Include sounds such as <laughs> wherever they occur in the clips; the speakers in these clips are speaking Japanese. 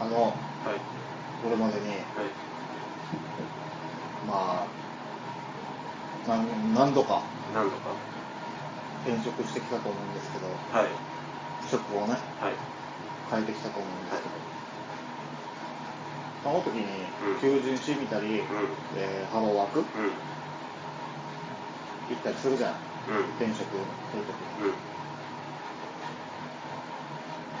あのはい。これまでにはい。まあ何何度か何とか。転職してきたと思うんですけどはい。職をねはい。変えてきたと思うんですけど、その時にうん。求人誌見たり、うん。えーハローワークうん。行ったりするじゃん。うん。転職する時に。うん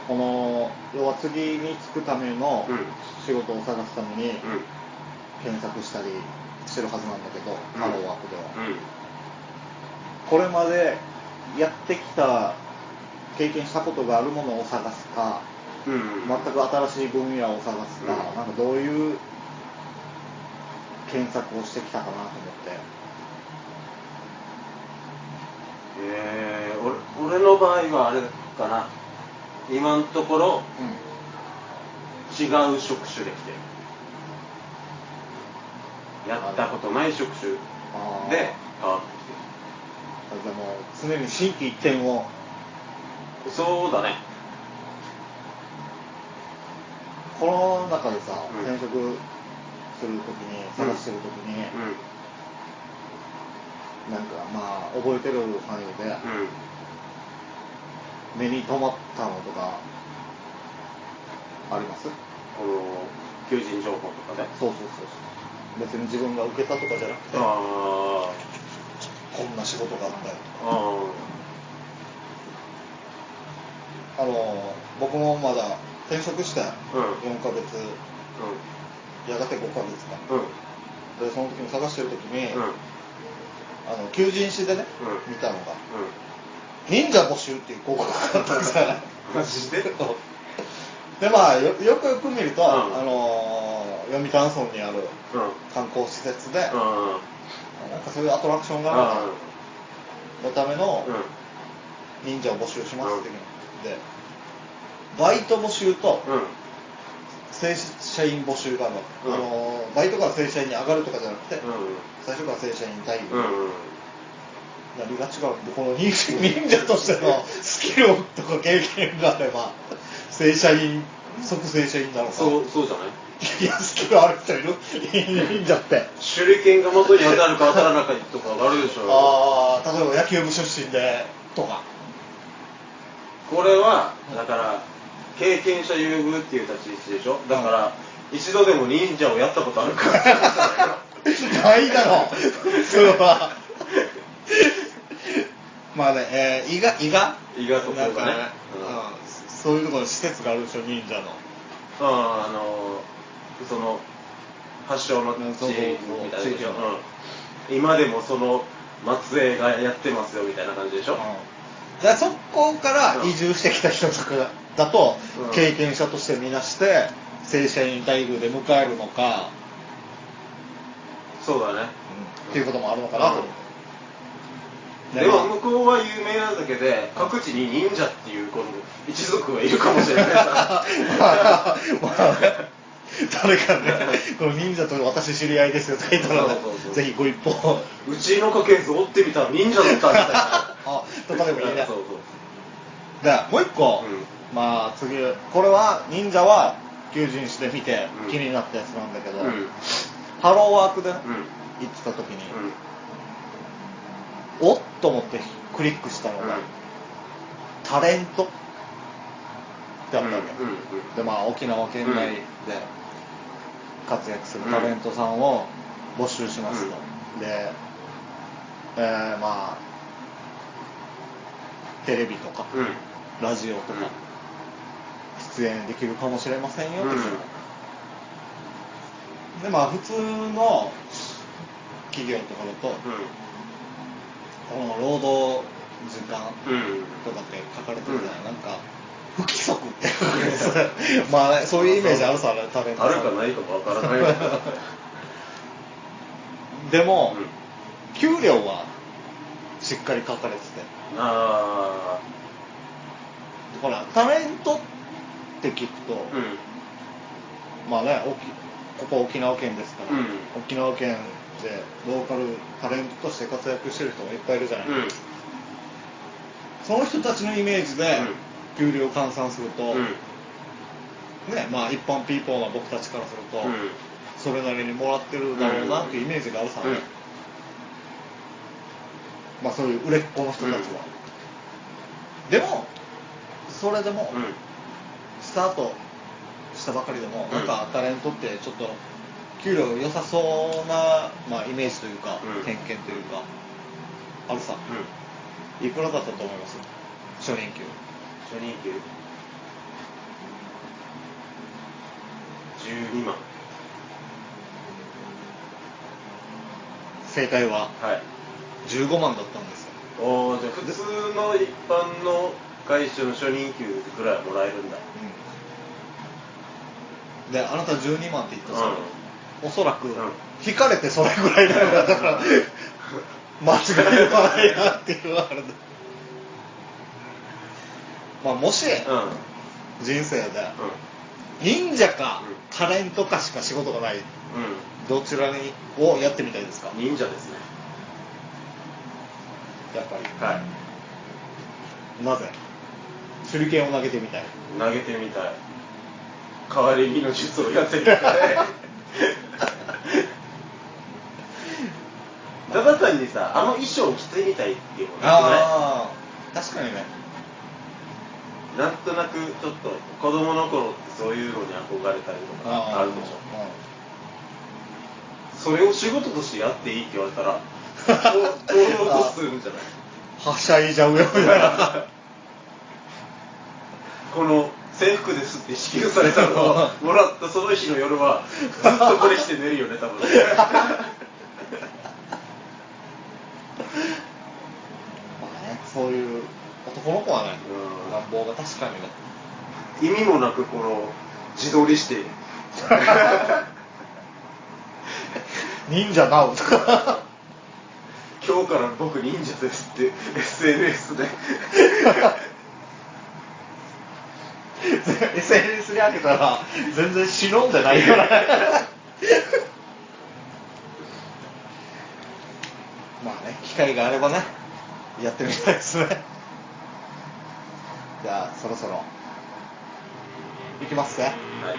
この要は次に就くためのうん。仕事を探すためにうん。検索したりしてるはずなんだけど、うん。ハローワークでは、うん。これまでやってきた経験したことがあるものを探すかうん。全く新しい分野を探すか、うん。なんかどういう検索をしてきたかなと思って。えー、俺俺の場合はあれかな今のところ違う職種できてる。やったことない職種で変わってでも常に新規一点を。きてるそうだね。この中でさ、うん。転職するときに探してるときに、うん。なんかまあ覚えてる範囲でうん目に留まったのとかあります？この求人情報とかね。そうそうそうそう。別に自分が受けたとかじゃなくてあこんな仕事があったよあああの僕もまだ転職してうん。4ヶ月。うやがて5ヶ月か。んうん。でその時に探してる時に、うん。あの求人誌でね、うん。見たのがう忍者募集っていう広告があったんですよ。ねんマジで？でまあよよくよく見ると、うん。あの読谷村にある観光施設で、うん。なんかそういうアトラクションがあるのためのうん。忍者を募集しますっていうのでバイト募集とうん。正社員募集があるうん。あのバイトから正社員に上がるとかじゃなくて、う最初から正社員待遇、んうん何が違うこの忍忍者としてのスキルとか経験があれば正社員即正社員なのか。そうそうじゃない？いやスキルある人いる？忍者って。手裏剣が元に当たるか当たらないかとかあるでしょ。ああ例えば野球部出身でとか。これはだから経験者優遇っていう立ち位置でしょ？だから一度でも忍者をやったことあるか <laughs> ないだろそれはまあね、えー、伊賀伊賀？伊賀とかね。かね、うん。うんそういうところに施設があるでしょ忍者の。うんあのその発祥の地みたいなうん、今でもその末裔がやってますよみたいな感じでしょ、うん。だからそこから移住してきた人とかだと、うん。経験者としてみなして正社員待遇で迎えるのか、そうだね。っていうこともあるのかなと。思って、でも向こうは有名なだけで各地に忍者っていうこの一族がいるかもしれない。か <laughs> らまあ、まあね、誰かね、この忍者と私知り合いですよとか言ったらぜひご一報、うちの家系図追ってみたら忍者だったみたいな。<laughs> あ、とかでもいいねそう。そう。で、もう一個、うん。まあ次、これは忍者は求人誌で見てうん気になったやつなんだけど、うん。ハローワークで行ってた時に、うんおっと思ってクリックしたのが、タレントってあったわけ、でまあ沖縄県内で活躍するタレントさんを募集しますと、で、えーまあテレビとか、ラジオとか、出演できるかもしれませんよ、でまあ普通の企業とかだと、この労働時間うんうんとかって書かれてるじゃない、なんか不規則ってまあねそういうイメージあるさタレントあるかないかもわからない。<laughs> でも、うん。給料はしっかり書かれてて。あほらタレントって聞くと、あうん。まあね沖ここ沖縄県ですから、うん。沖縄県でローカルタレントとして活躍してる人もいっぱいいるじゃない、うん。その人たちのイメージで給料換算すると、うん。ねまあ一般ピーポーな僕たちからすると、うん。それなりにもらってるだろうなっていうイメージがあるさ、うん。まあそういう売れっ子の人たちは、でもそれでも、うん。スタートしたばかりでも、うん。なんかタレントってちょっと給料良さそうな、まあ、イメージというか、うん。偏見というか。あるさうん。いくらだったと思います？初任給。初任給。12万。正解は？はい。15万だったんですよ。おおじゃあ普通の一般の会社の初任給ぐらいもらえるんだ。であなた12万って言ったさ、うおそらく、ん引かれてそれぐらいだから <laughs> 間違いはないなっていうのがあるまあもし、うん。人生でう忍者かうんタレントかしか仕事がないん。どちらにをやってみたいですか？うん忍者ですね。やっぱり。はい。なぜ？手裏剣を投げてみたい。投げてみたい。代わり身の術をやってみたい <laughs> ただ単にさあの衣装を着てみたいっていうのがなああ確かにね。くなんとなくちょっと子供の頃ってそういうのに憧れたりとかあるでしょ。それを仕事としてやっていいって言われたらどうどうするんじゃない？う <laughs> んはしゃいじゃうよみたいな。この制服ですって支給されたのをもらったその日の夜はずっとこれ着て寝るよね多分 <laughs> まあねそういう男の子はねうん。願望が確かにね。意味もなくこの自撮りして。忍者なうとか。今日から僕忍者ですって SNS で。SNS に開けたら全然忍んでないから。まあね機会があればねやってみたいですね。じゃあそろそろ。いきますね。はい。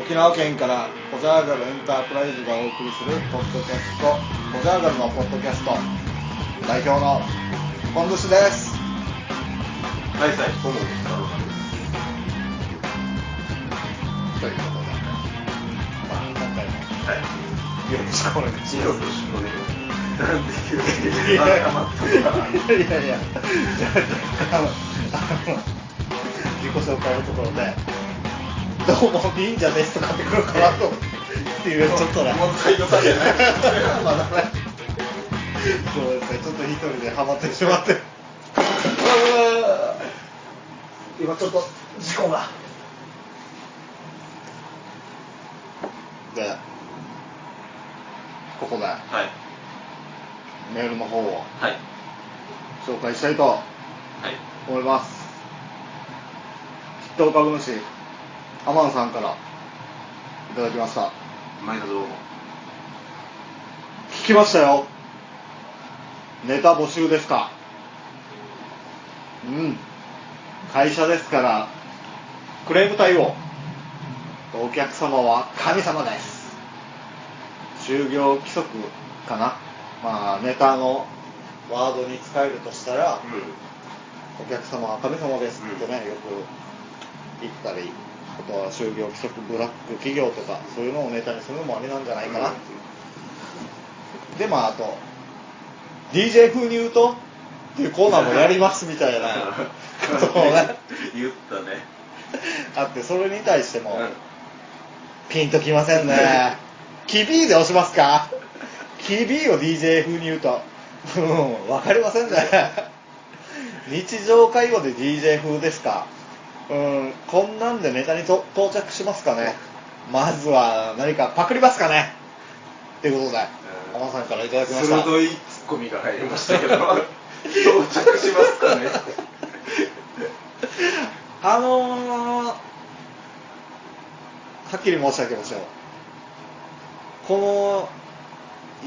沖縄県からコジャーガルエンタープライズがお送りするポッドキャストコジャーガルのポッドキャスト。代表のポンドゥシです。はいさい。ということで。まあ今回も。はい。よろしくお願いしますなんで急にいやいやいやいやあの自己紹介のところで「どうも忍者です」とかってくるかなとっていうちょっとねもう採用されないまだ。ねそうですねちょっと一人でハマってしまって今ちょっと事故がでここではい。メールの方をはい。紹介したいとはい。思います。筆頭株主アマンさんからいただきました。毎度どうも聞きましたよ。ネタ募集ですか。うん。会社ですからクレーム対応。お客様は神様です。就業規則かなまあネタのワードに使えるとしたら、お客様は神様ですってね、よく言ったりあとは就業規則ブラック企業とかそういうのをネタにするのもありなんじゃないかな。っていう、でまああと DJ 風に言うとっていうコーナーもやりますみたいな。ことをね。言ったね。あってそれに対しても、うん。ピンときませんね。<laughs> キビーで押しますか？キビーを DJ 風に言う。とうん分かりませんね。<laughs> 日常会話で DJ 風ですか。うんこんなんでネタにと到着しますかね。まずは何かパクりますかね。ということでうん。天さんからいただきました。鋭いツッコミが入りましたけど到着しますかね。<laughs> あのー、はっきり申し上げましょう。この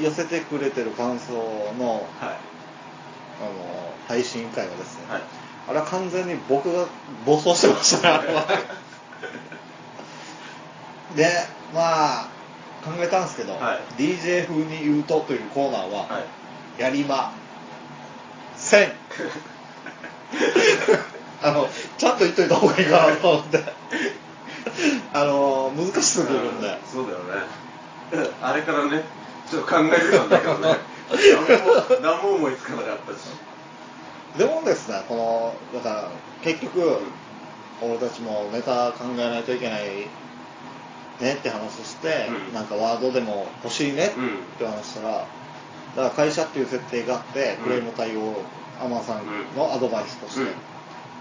寄せてくれてる感想の、はい。あのー配信会はですね、はい。あれは完全に僕が暴走してましたね <laughs> でまあ考えたんですけど、はい。DJ 風に言うとというコーナーは、はい。やりません。<laughs> あのちゃんと言っといた方がいいかなと思って。<laughs> あの難しすぎるんで。そうだよね。あれからねちょっと考えてたんだけどね。<laughs> 何も何も思いつかなかったし。でもですねこのだから結局俺たちもネタ考えないといけないねって話して、うん。なんかワードでも欲しいねって話したら、だから会社っていう設定があってうん。クレーム対応アマンさんのアドバイスとして、うん。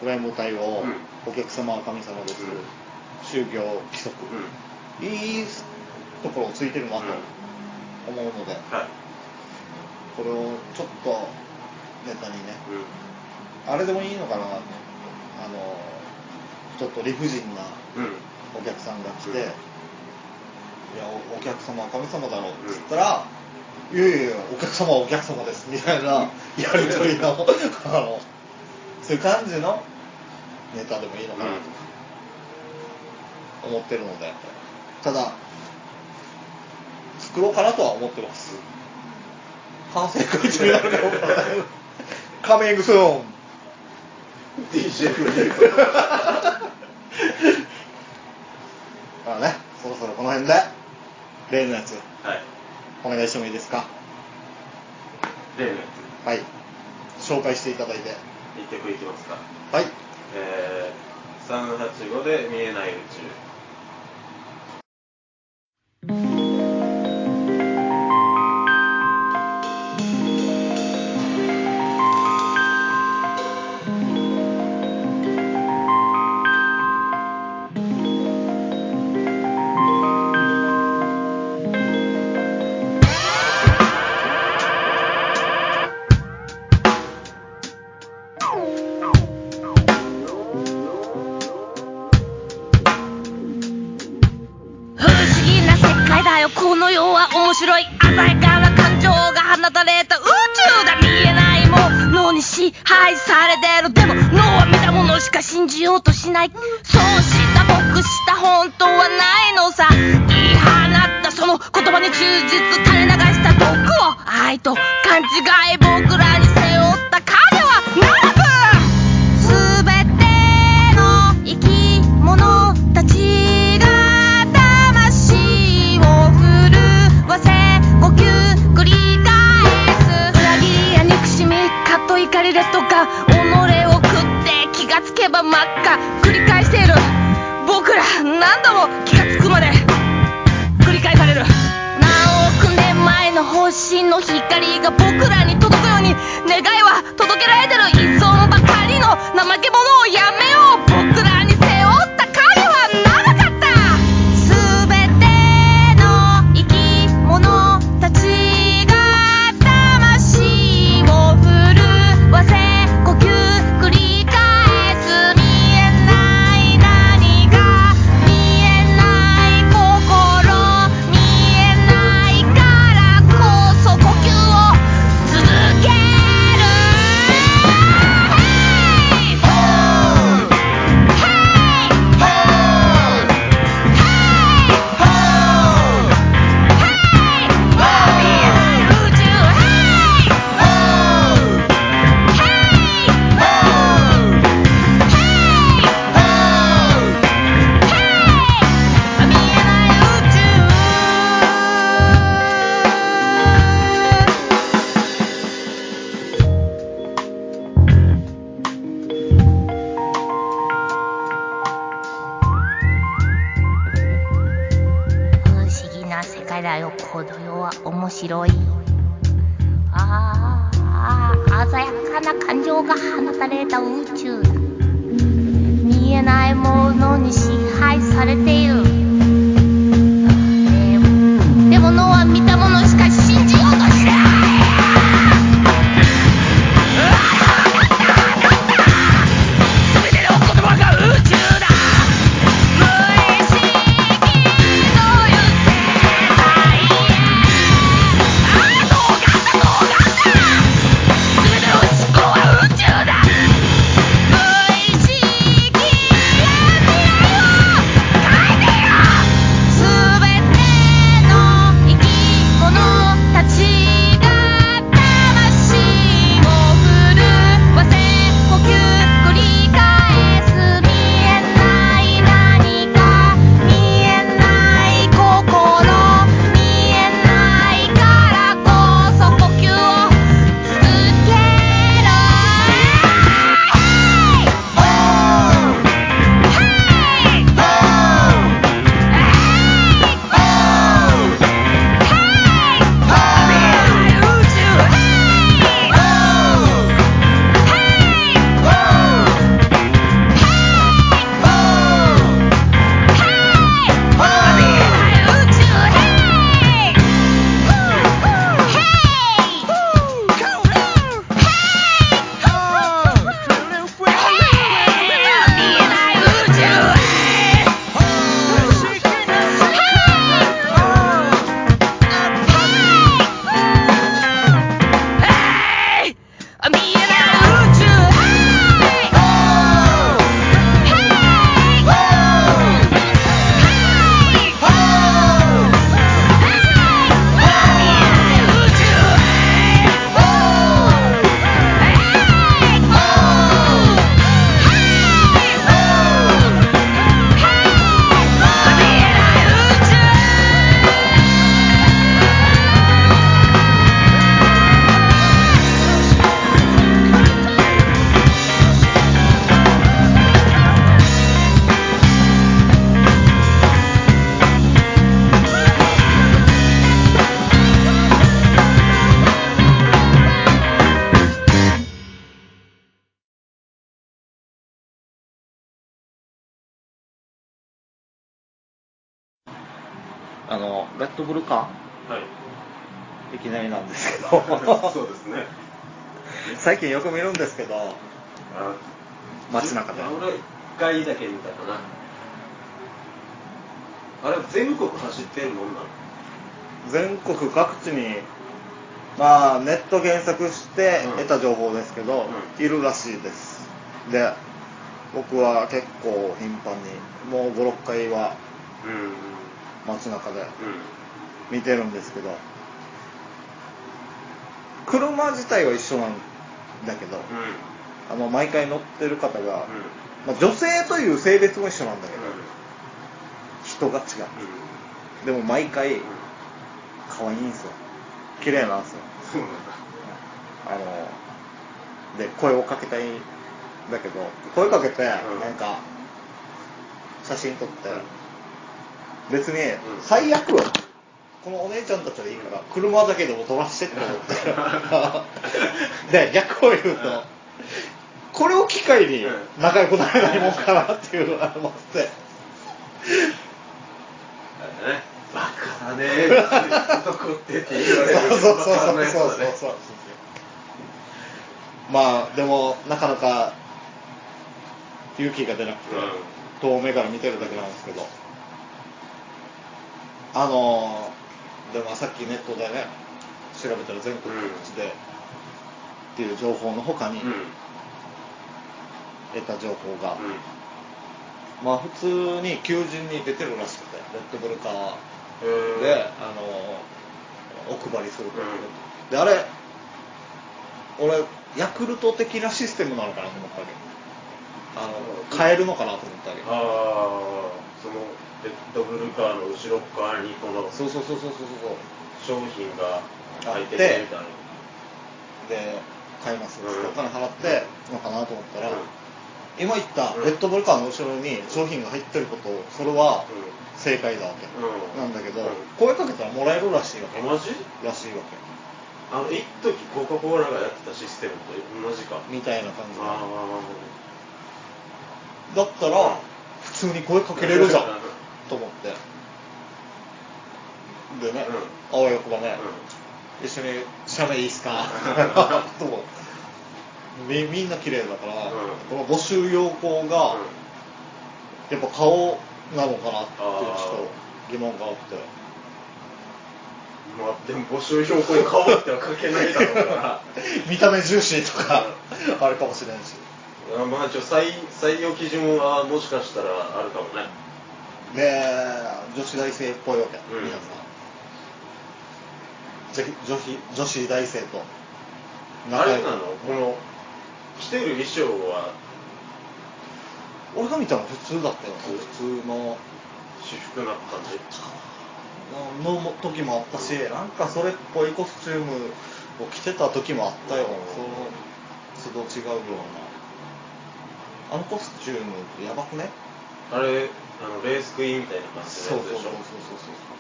クレーム対応、うんお客様は神様です、うん。就業規則、うん。いいところをついてるなと。うん思うので、はい。これをちょっとネタにねうあれでもいいのかなあのちょっと理不尽なうん。お客さんが来て、うん。いやおお客様は神様だろうっつったら、いやいやいやお客様はお客様ですみたいなやり取りのあのそういう感じのネタでもいいのかなとか思ってるので。ただ作ろうかなとは思ってます。反省会中になるかも。わかカミング。スーン DJ フリー。まあねそろそろこの辺で。例のやつ。はい。お願いしてもいいですか？例のやはい。紹介していただいて。曲いきますか。はい。えー、385で見えない宇宙実垂れ流した毒を愛と勘違い僕らに背負った影は長くすべての生き物たちが魂を震わせ呼吸繰り返す裏切りや憎しみ葛藤怒り劣等感己を食って気がつけば真っ赤繰り返している。僕ら何度も前の星の光が僕のレッドブルカはい。いきなりなんですけど。<laughs> そうですね。最近よく見るんですけど。あ街中で。俺一回だけ見たかな。あれ全国走ってんなの全国各地にまあネット検索してうん。得た情報ですけど、ういるらしいです。で僕は結構頻繁にもう56回はうん。街中で。うん見てるんですけど車自体は一緒なんだけど、うん。あの毎回乗ってる方が、うん。まあ、女性という性別も一緒なんだけど、人が違う。でも毎回可愛いんですよ。綺麗なんですよ。あので声をかけたいんだけど声かけてうん。なんか写真撮って別にん。最悪このお姉ちゃんたちはいいから車だけでも撮らせてって思って。で <laughs> 逆を言うとこれを機会に仲良くなれないもんかなっていうのが思ってバカだね。ー <laughs> 男ってって言われるそうそうそうそうそうそうまあでもなかなか勇気が出なくて、遠目から見てるだけなんですけどあのーでもさっきネットでね調べたら全国各地で、っていう情報の他にうん。うん得た情報が、うん。まあ普通に求人に出てるらしくてレッドブルカーで、あのお配りすると、うん。であれ俺ヤクルト的なシステムなのかなと思ったわけあの買えるのかなと思ったわけああそのドブルカーの後ろ側にこのそうそうそうそうそうそう。商品が入ってみたいな。で買いますっつってうん。お金払ってのかなと思ったら、うん。今言ったうん。レッドブルカーの後ろに商品が入ってることそれはう正解だわけ、うん。なんだけど、うん。声かけたらもらえるらしいわけ。んマジ？らしいわけ。あの一時コカ・コーラがやってたシステムと同じか。みたいな感じだったら普通に声かけれるじゃん <laughs> と思ってでね、あわよくばね、一緒に写メいいっすか？とみみんな綺麗だから、うん。この募集要項が、やっぱ顔なのかなっていうちょっと疑問があって。まあでも募集標高に顔っては書けないだろうから。<laughs> 見た目重視とかあるかもしれんし。あまあ一応採採用基準はもしかしたらあるかもね。で女子大生っぽいわけ、うん。皆さん女女子女子大生と。あれなの？この着てる衣装は？俺が見たら普通だったよ普通。の私服な感じの時もあったしなんかそれっぽいコスチュームを着てた時もあったよ。その都度違うような。あのコスチュームやばくね？あれあのレースクイーンみたいな感じそうのやつでしょ？そうそうそう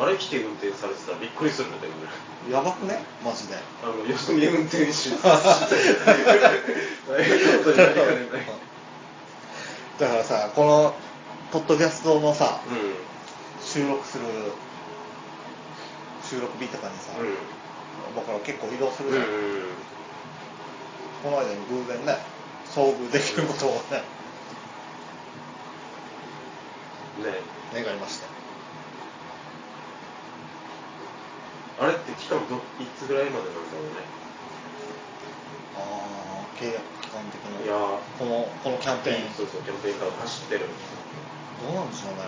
あれ着て運転されてたらびっくりするんだけどねそうやばくね？マジで。あのよそ見運転手。<laughs> だからさこのポッドキャストのさうん。収録する収録日とかにさ、うん。僕ら結構移動するじゃん、うん。この間に偶然ね遭遇できることをねね。願いましたあれって期間どいつぐらいまでなんだろうね。ああ契約期間的な。いやー。このこのキャンペーン。そうそうキャンペーンカード走ってる。どうなんでしょうね。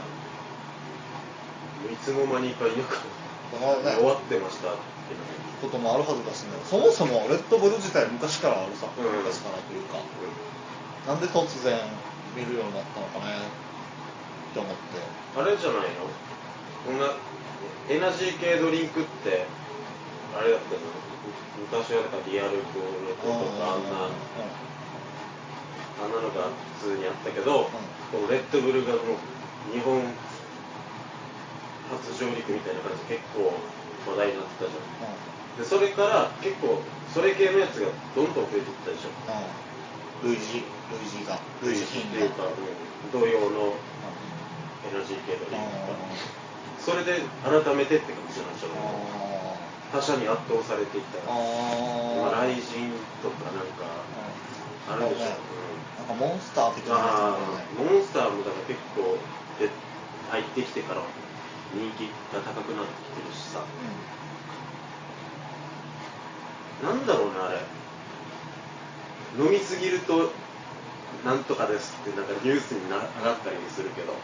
いつの間にかいなかこのね。終わってましたっていうこともあるはずだしね。そもそもレッドブル自体昔からあるさ、うん。昔からというか。なんで突然見るようになったのかね。って思って。あれじゃないの？こんなエナジー系ドリンクってあれだったの。昔はだからリアルコールとかあんなあんなのが普通にあったけど、このレッドブルがもう日本初上陸みたいな感じで結構話題になってたじゃん。でそれから結構それ系のやつがどんどん増えていったでしょ。類似類似が。類似っていうか、うん同様のエナジー系ドリンクがそれで改めてって感じなんでしょう他者に圧倒されていったーあー。まあ、雷神とかなんかあるでしょ、なんかモンスター的うん、なやつモンスターもだから結構で入ってきてから人気が高くなってきてるしさ。なんだろうねあれ。飲みすぎるとなんとかですってなんかニュースにな上がったりするけど。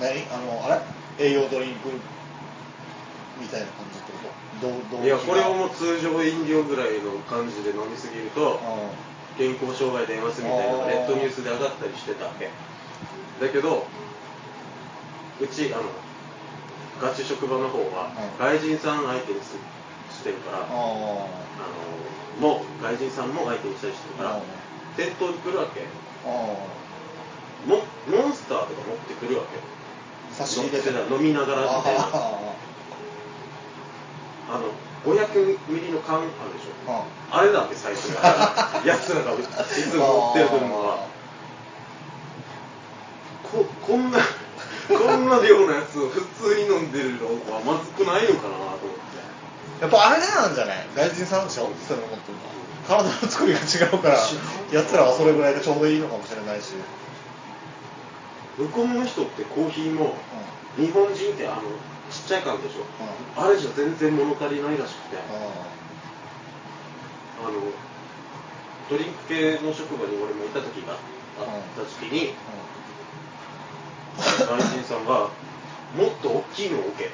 何？あのあれ？栄養ドリンクみたいな感じってこと？どうどう？いやこれをもう通常飲料ぐらいの感じで飲みすぎるとあ健康障害出ますみたいなのがネットニュースで上がったりしてた。わけだけどうちあのガチ職場の方はうん外人さん相手にすしてるからああ。のもう外人さんも相手にしたりしてるからうん店頭に来るわけ。モンスターとか持ってくるわけ差し入れて飲みながらみたいなああの500ミリの缶あるでしょ。あれだって最初がやつら <laughs> がいつも持ってるのはここんなこんな量のやつを普通に飲んでるのはまずくないのかなと思って。やっぱあれなんじゃない？外人さんでしょ？それを持ってるのは。体の作りが違うからやつらはそれぐらいでちょうどいいのかもしれないし、向こうの人ってコーヒーも日本人ってあのちっちゃい缶でしょ、あれじゃ全然物足りないらしくて。あのドリンク系の職場に俺もいた時があった時期に外人さんが「もっと大きいのを置け」っ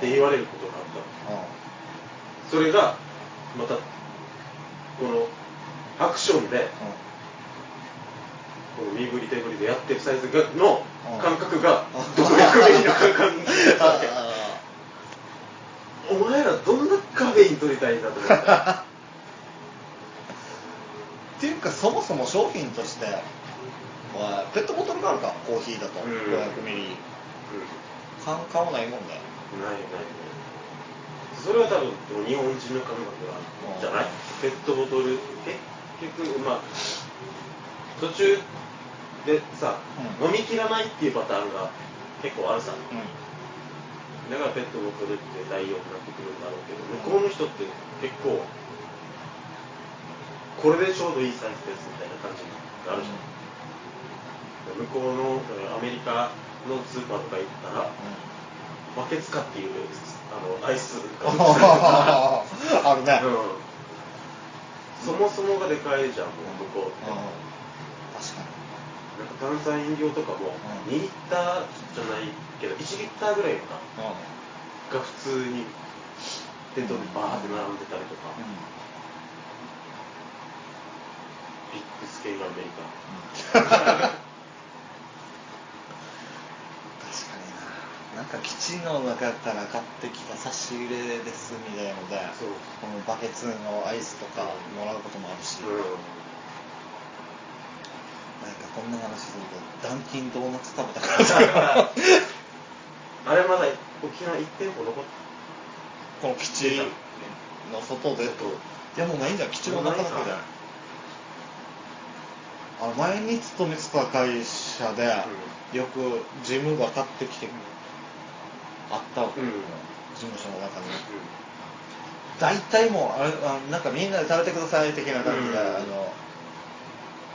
て言われることがあったそれがまたこのアクションでこの身振り手振りでやってるサイズがの感覚がうんどう役目にの感覚だお前らどんなカフェイン取りたいんだと思って。<laughs> っていうかそもそも商品としてはペットボトルがあるかコーヒーだと。うん。500ミリ。缶買わないもんないないない。それは多分日本人の感覚なん。じゃない？ペットボトル結局まあ途中でさ、うん。飲み切らないっていうパターンが結構あるさ。うだからペットボトルって代用になってくるんだろうけど向こうの人って結構これでちょうどいいサイズですみたいな感じがあるじゃん。向こうのアメリカのスーパーとか行ったらバケツカっていうあのアイスが <laughs> あるね。うん。そもそもがでかいじゃんもう向こうって炭酸飲料とかもうん。2リッターじゃないけど1リッターぐらいかにが普通に店頭にバーって並んでたりとか、ビッグスケールアメリカ。<laughs> 確かにな。なんか基地の中から買ってきた差し入れですみたいなのでこのバケツのアイスとかもらうこともあるし、うん。なんかこんな話するとダンキンドーナツ食べたからあれまだ沖縄1店舗残っこの基地の外で。といやもうないんじゃん基地の中だけじゃんあの前に勤めてた会社で、よくジムが買ってきてあったわ。け、うん事務所の中に。大体もうあれあのなんかみんなで食べてください的な感じで、うん。あの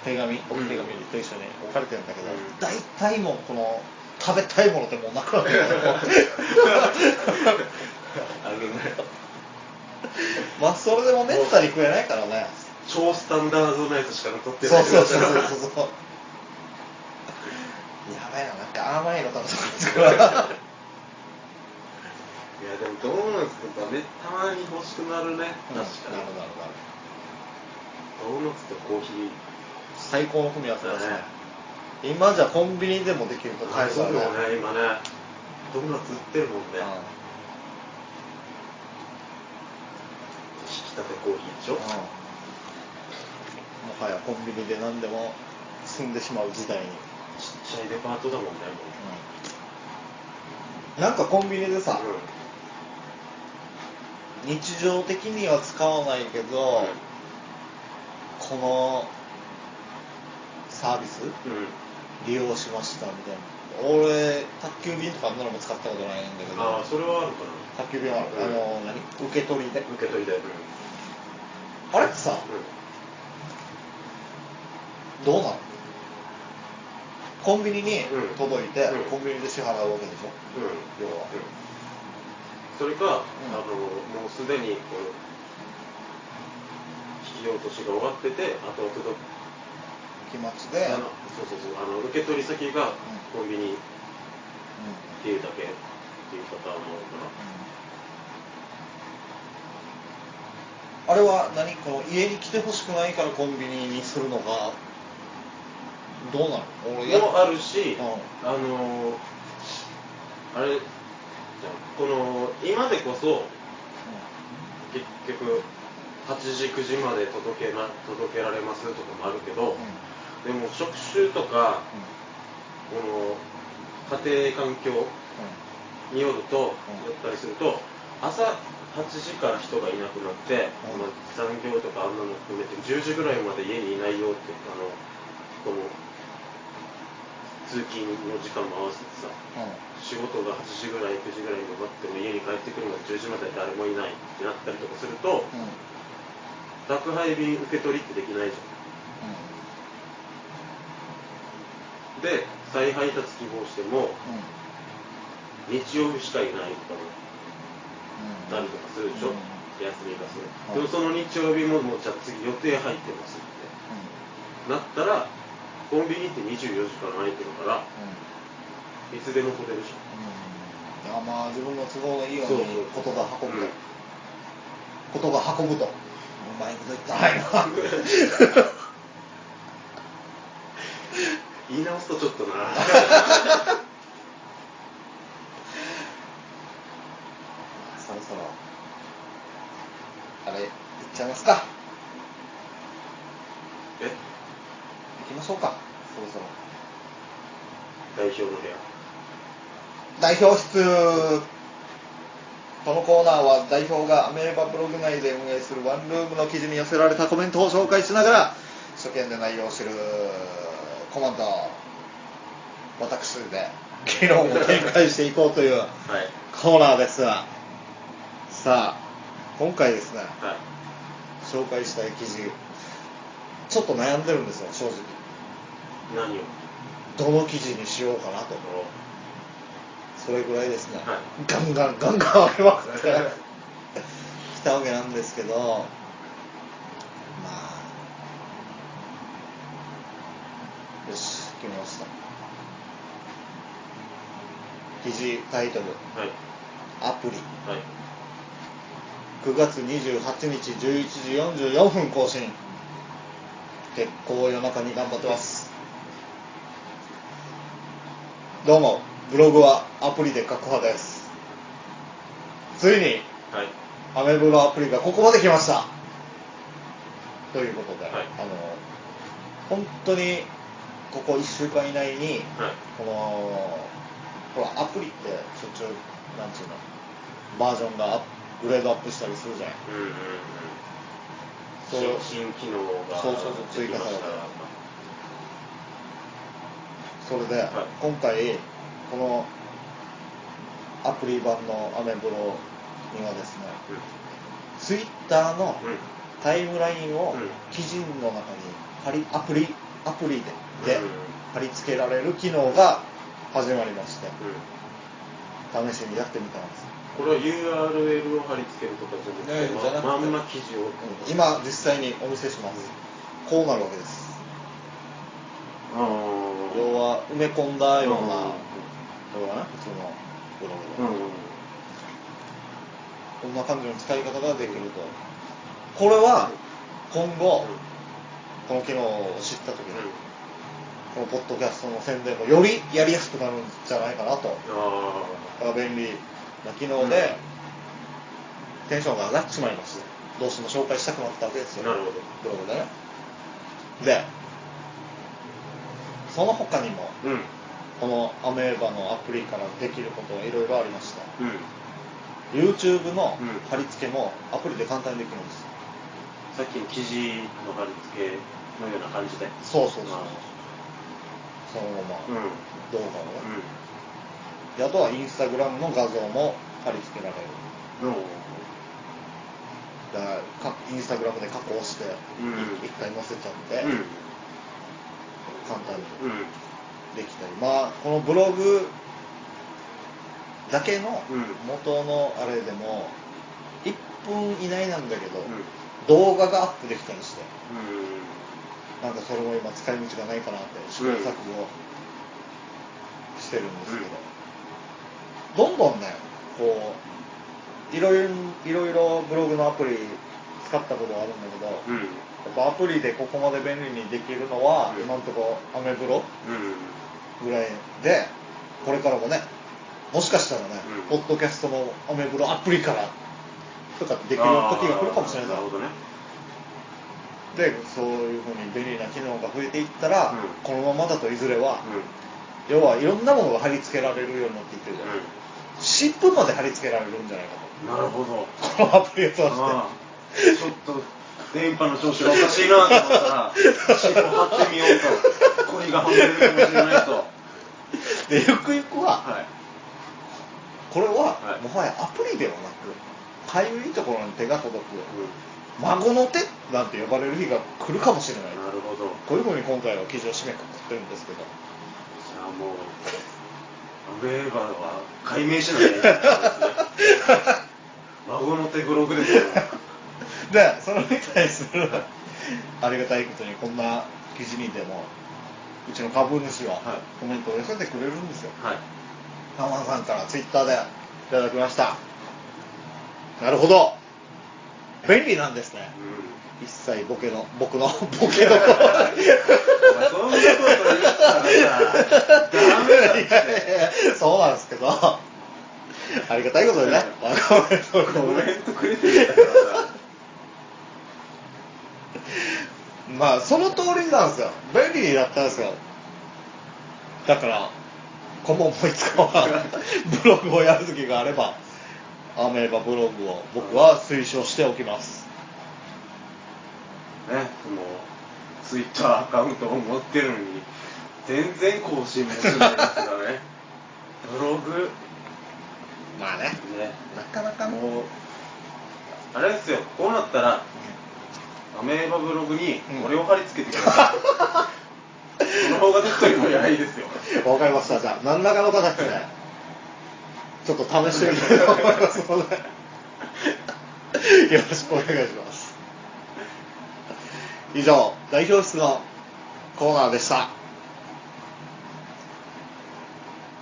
手紙置き手紙と一緒に。置かれてるんだけど、うん。大体もうこの食べたいものってもうなくなってる。<laughs> まあそれでもめったに食えないからね。超スタンダードなやつしか残ってない。そうそうそうそうそう。そうやばいななんか甘いの食べたくなってくるいやでもドーナツとかねたまに欲しくなるね。確かに、なるなるなるドーナツとコーヒー最高の組み合わせだしね。今じゃコンビニでもできると買えそうだよね今ね。ドーナツ売ってるもんね。引き立てコーヒーでしょ？うん。もはやコンビニで何でも済んでしまう時代に、ちっちゃいデパートだもんねもなんかコンビニでさう、日常的には使わないけど、このサービス？利用しましたみたいな。俺宅急便とかあんなのも使ったことないんだけど。ああそれはあるかな。宅急便はある、うん。あの何受け取りで。受け取りで。うんあれ？ってさどうなの？コンビニにうん。届いて、うん。コンビニで支払うわけでしょ？うん。うん要は、うん。それか、うん。あのもうすでにこの引き落としが終わっててあと届く期末で、あのそうそうそうあの受け取り先がコンビニっうんていうだけっていうパターンもあるかあれは何この家に来てほしくないからコンビニにするのかどうなの？俺もあるし、うん。あのあれじゃんこの今でこそ結局8時9時まで届けな届けられますとかもあるけど、でも職種とかこの家庭環境によると、うんだったりすると朝8時から人がいなくなって、うんまあ、残業とかあんなの含めて10時ぐらいまで家にいないよってあのこの通勤の時間も合わせてさ仕事が8時ぐらい9時ぐらいに終わっても家に帰ってくるまで10時まで誰もいないってなったりとかすると宅配便受け取りってできないじゃんで再配達希望しても日曜日しかいないとかもなるとかするでしょ、休みがする、うん。でもその日曜日ももうじゃあ次予定入ってますって。なったらコンビニって24時間空いてるからいつでも来れるじゃん。あまあ自分の都合のいいようそうにとが運ぶ。ことが運ぶと。うまいこと言ったないな <laughs> 言い直すとちょっとな。<laughs> そろそろ。あれ行っちゃいますか。え？行きましょうか。そろそろ。代表の部屋。代表室。このコーナーは代表がアメーバブログ内で運営するワンルームの記事に寄せられたコメントを紹介しながら初見で内容を知るコマンド私で議論を展開していこうというはい。コーナーです。さあ今回ですねはい。紹介したい記事ちょっと悩んでるんですよ正直。何を？どの記事にしようかなと。それぐらいですね、はい。ガンガンガンガン上げまくってきたわけなんですけどまあよし決めました。記事タイトル。はい。アプリ。はい。9月28日11時44分更新。結構夜中に頑張ってます。どうもブログはアプリで書く派です。ついにはい。アメブロアプリがここまで来ました。ということで、はい。あの本当にここ1週間以内にはい。このほらアプリってしょっちゅうなんちゅうのバージョンがグレードアップしたりするじゃん。うんうんうん。そう。新新機能がそうそうそう追加された。それで、はい。今回このアプリ版のアメブロにはですねツイッターのうんうん。タイムラインをうん。記事の中に貼りアプリアプリででうん貼り付けられる機能が始まりまして。うん。試しにやってみたんです。これは URL を貼り付けるとかじゃなくて、ねじゃなくて。ままんま記事を、今実際にお見せします。こうなるわけです。要は埋め込んだような、うん。これはね普通のブログで、うん。うんこんな感じの使い方ができると。これは今後この機能を知った時に、このポッドキャストの宣伝もよりやりやすくなるんじゃないかなと。あ便利な機能で、テンションが上がってしまいましてどうしても紹介したくなったわけですよ。あなるほど。ブログでね。でその他にもうん。このアメーバのアプリからできることはいろいろありましたうん。YouTube のうん。貼り付けもアプリで簡単にできるんですさっきの記事の貼り付けのような感じでそうそうそうあそのまま動画を。ね、であとはインスタグラムの画像も貼り付けられる。う。んだかインスタグラムで加工してうん。一回載せちゃって、うん。簡単にうん。できたり。まあこのブログだけのうん。元のあれでも1分以内なんだけど、うん。動画がアップできたりして。うんなんかそれも今使い道がないかなって試行錯誤してるんですけど、どんどんねこういろいろいろいろブログのアプリ使ったことあるんだけど、うん。やっぱアプリでここまで便利にできるのは、うん。今のところアメブロうん。ぐらいでこれからもねもしかしたらね、うん。ポッドキャストもアメブロアプリからとかできる時が来るかもしれない。なるほどねでそういうふうに便利な機能が増えていったら、うん。このままだといずれは、う要はいろんなものが貼り付けられるようになっていってるじゃない、湿布まで貼り付けられるんじゃないかんなるほど。とこのアプリを通して。ちょっと電波の調子がおかしいなと思ったら尻尾張ってみようと。恋がはまれるかもしれないと。でゆくゆくははい。これは、はい。もはやアプリではなくかゆいところに手が届くう孫の手なんて呼ばれる日が来るかもしれない。んなるほど。こういうふうに今回は記事を締めくくってるんですけど。じゃあもうアメーバは解明しないけないですね。孫の手ブログですよでそれに対するありがたいことにこんな記事にでもうちの株主ははい。コメントを寄せてくれるんですよ。はい。浜田さんからツイッターでいただきました。なるほど。便利なんですね。う一切ボケの <laughs> 僕のボケの。そんなこと言ったらさダメだっいやいやいやそうなんですけど。ありがたいことでね。コメントをコメねントくれてるからさまあその通りなんですよ。便利になったんですよ。だから今後もいつかはブログをやる時があればアメーバブログを僕は推奨しておきますね、もうツイッターアカウントを持ってるのに全然更新もしないですからね <laughs> ブログ。まあね。ね。なかなかもうあれですよこうなったらアメーバブログにうん。これを貼り付けてください、<laughs> その方が絶対に早いですよ。わかりました。じゃあ何らかの形で。ちょっと試してみたいと思いますのでよろしくお願いします以上代表室のコーナーでした、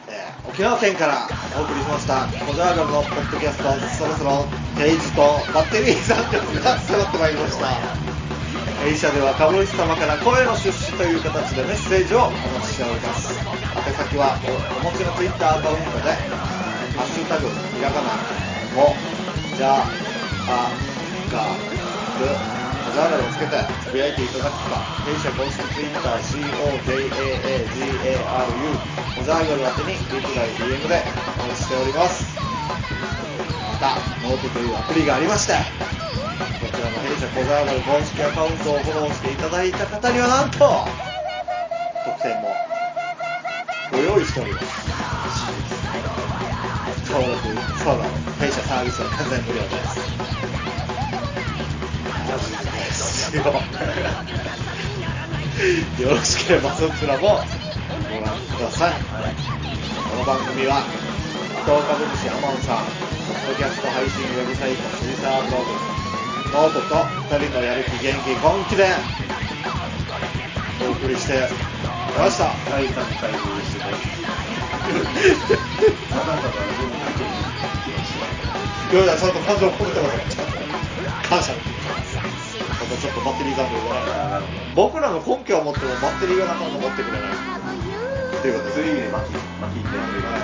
えー沖縄県からお送りしましたコジャーガルのポッドキャストそろそろページとバッテリー残力が迫ってまいりました。弊社では株主様から声の出資という形でメッセージをお待ちしております。宛先はお持ちの Twitter アカウントで「ハッシュタグひらがな」をじゃあがるジャーナルをつけてつぶやいていただくか弊社公式 TwitterCOJAAGARU おじゃーがる宛てにリプライ DM でお待ちしております。またノートというアプリがありましてこちらの弊社コザーナル公式アカウントをフォローしていただいた方にはなんと特典もご用意しております。登録フォロー弊社サービスは完全無料です。ですよ。よろしければそちらもご覧ください。はいこの番組は伊藤株主アマンさんポッドキャスト配信ウェブサイトシーサーブログノートと2人のやる気元気根気でお送りしてきました。第3回分してただただ文学に来ましたいやいやちゃんと感情を込めてます。感謝。の気持ちょっとバッテリー残量がなる僕らの根拠を持ってもバッテリーがなかなか持ってくれない。ということでそういう意味で巻き巻きってやってるから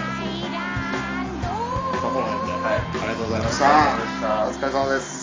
まあこの辺で、はい。ありがとうございました。ありがとうございましたお疲れ様です